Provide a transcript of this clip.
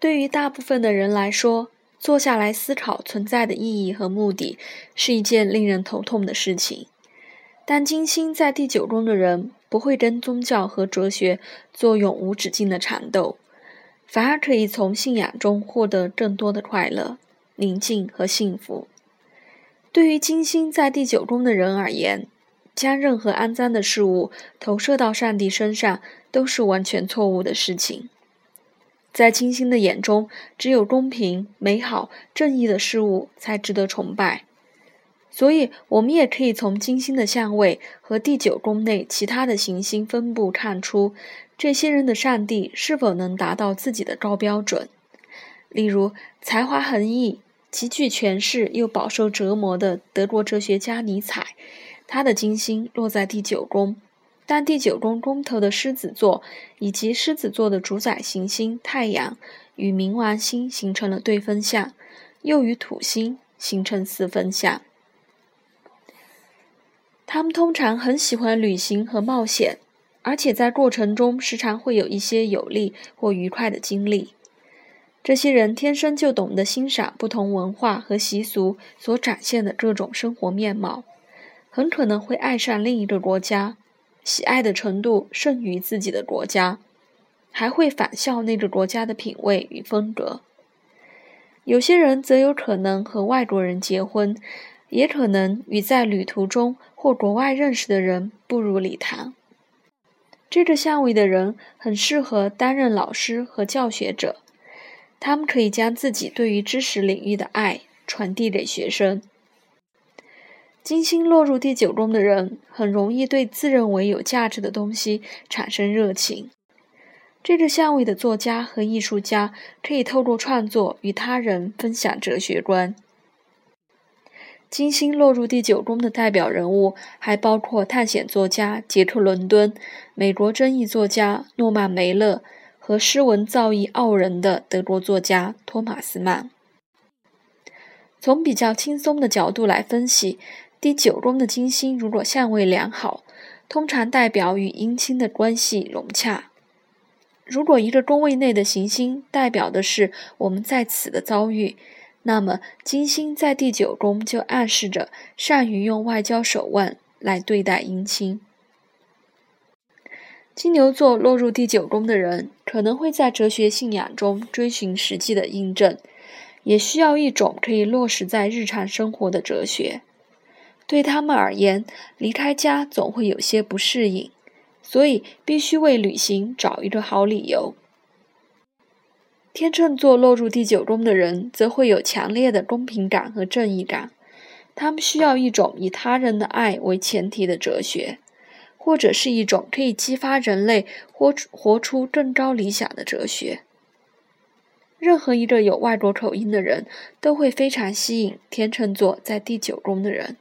对于大部分的人来说，坐下来思考存在的意义和目的是一件令人头痛的事情。但金星在第九宫的人不会跟宗教和哲学做永无止境的缠斗，反而可以从信仰中获得更多的快乐、宁静和幸福。对于金星在第九宫的人而言，将任何肮脏的事物投射到上帝身上都是完全错误的事情。在金星的眼中，只有公平、美好、正义的事物才值得崇拜。所以，我们也可以从金星的相位和第九宫内其他的行星分布看出，这些人的上帝是否能达到自己的高标准。例如，才华横溢、极具权势又饱受折磨的德国哲学家尼采，他的金星落在第九宫。但第九宫宫头的狮子座以及狮子座的主宰行星太阳与冥王星形成了对分相，又与土星形成四分相。他们通常很喜欢旅行和冒险，而且在过程中时常会有一些有利或愉快的经历。这些人天生就懂得欣赏不同文化和习俗所展现的各种生活面貌，很可能会爱上另一个国家。喜爱的程度胜于自己的国家，还会仿效那个国家的品味与风格。有些人则有可能和外国人结婚，也可能与在旅途中或国外认识的人步入礼堂。这个相位的人很适合担任老师和教学者，他们可以将自己对于知识领域的爱传递给学生。金星落入第九宫的人，很容易对自认为有价值的东西产生热情。这个相位的作家和艺术家可以透过创作与他人分享哲学观。金星落入第九宫的代表人物还包括探险作家杰克·伦敦、美国争议作家诺曼·梅勒和诗文造诣傲人的德国作家托马斯·曼。从比较轻松的角度来分析。第九宫的金星如果相位良好，通常代表与姻亲的关系融洽。如果一个宫位内的行星代表的是我们在此的遭遇，那么金星在第九宫就暗示着善于用外交手腕来对待姻亲。金牛座落入第九宫的人，可能会在哲学信仰中追寻实际的印证，也需要一种可以落实在日常生活的哲学。对他们而言，离开家总会有些不适应，所以必须为旅行找一个好理由。天秤座落入第九宫的人，则会有强烈的公平感和正义感，他们需要一种以他人的爱为前提的哲学，或者是一种可以激发人类活活出更高理想的哲学。任何一个有外国口音的人都会非常吸引天秤座在第九宫的人。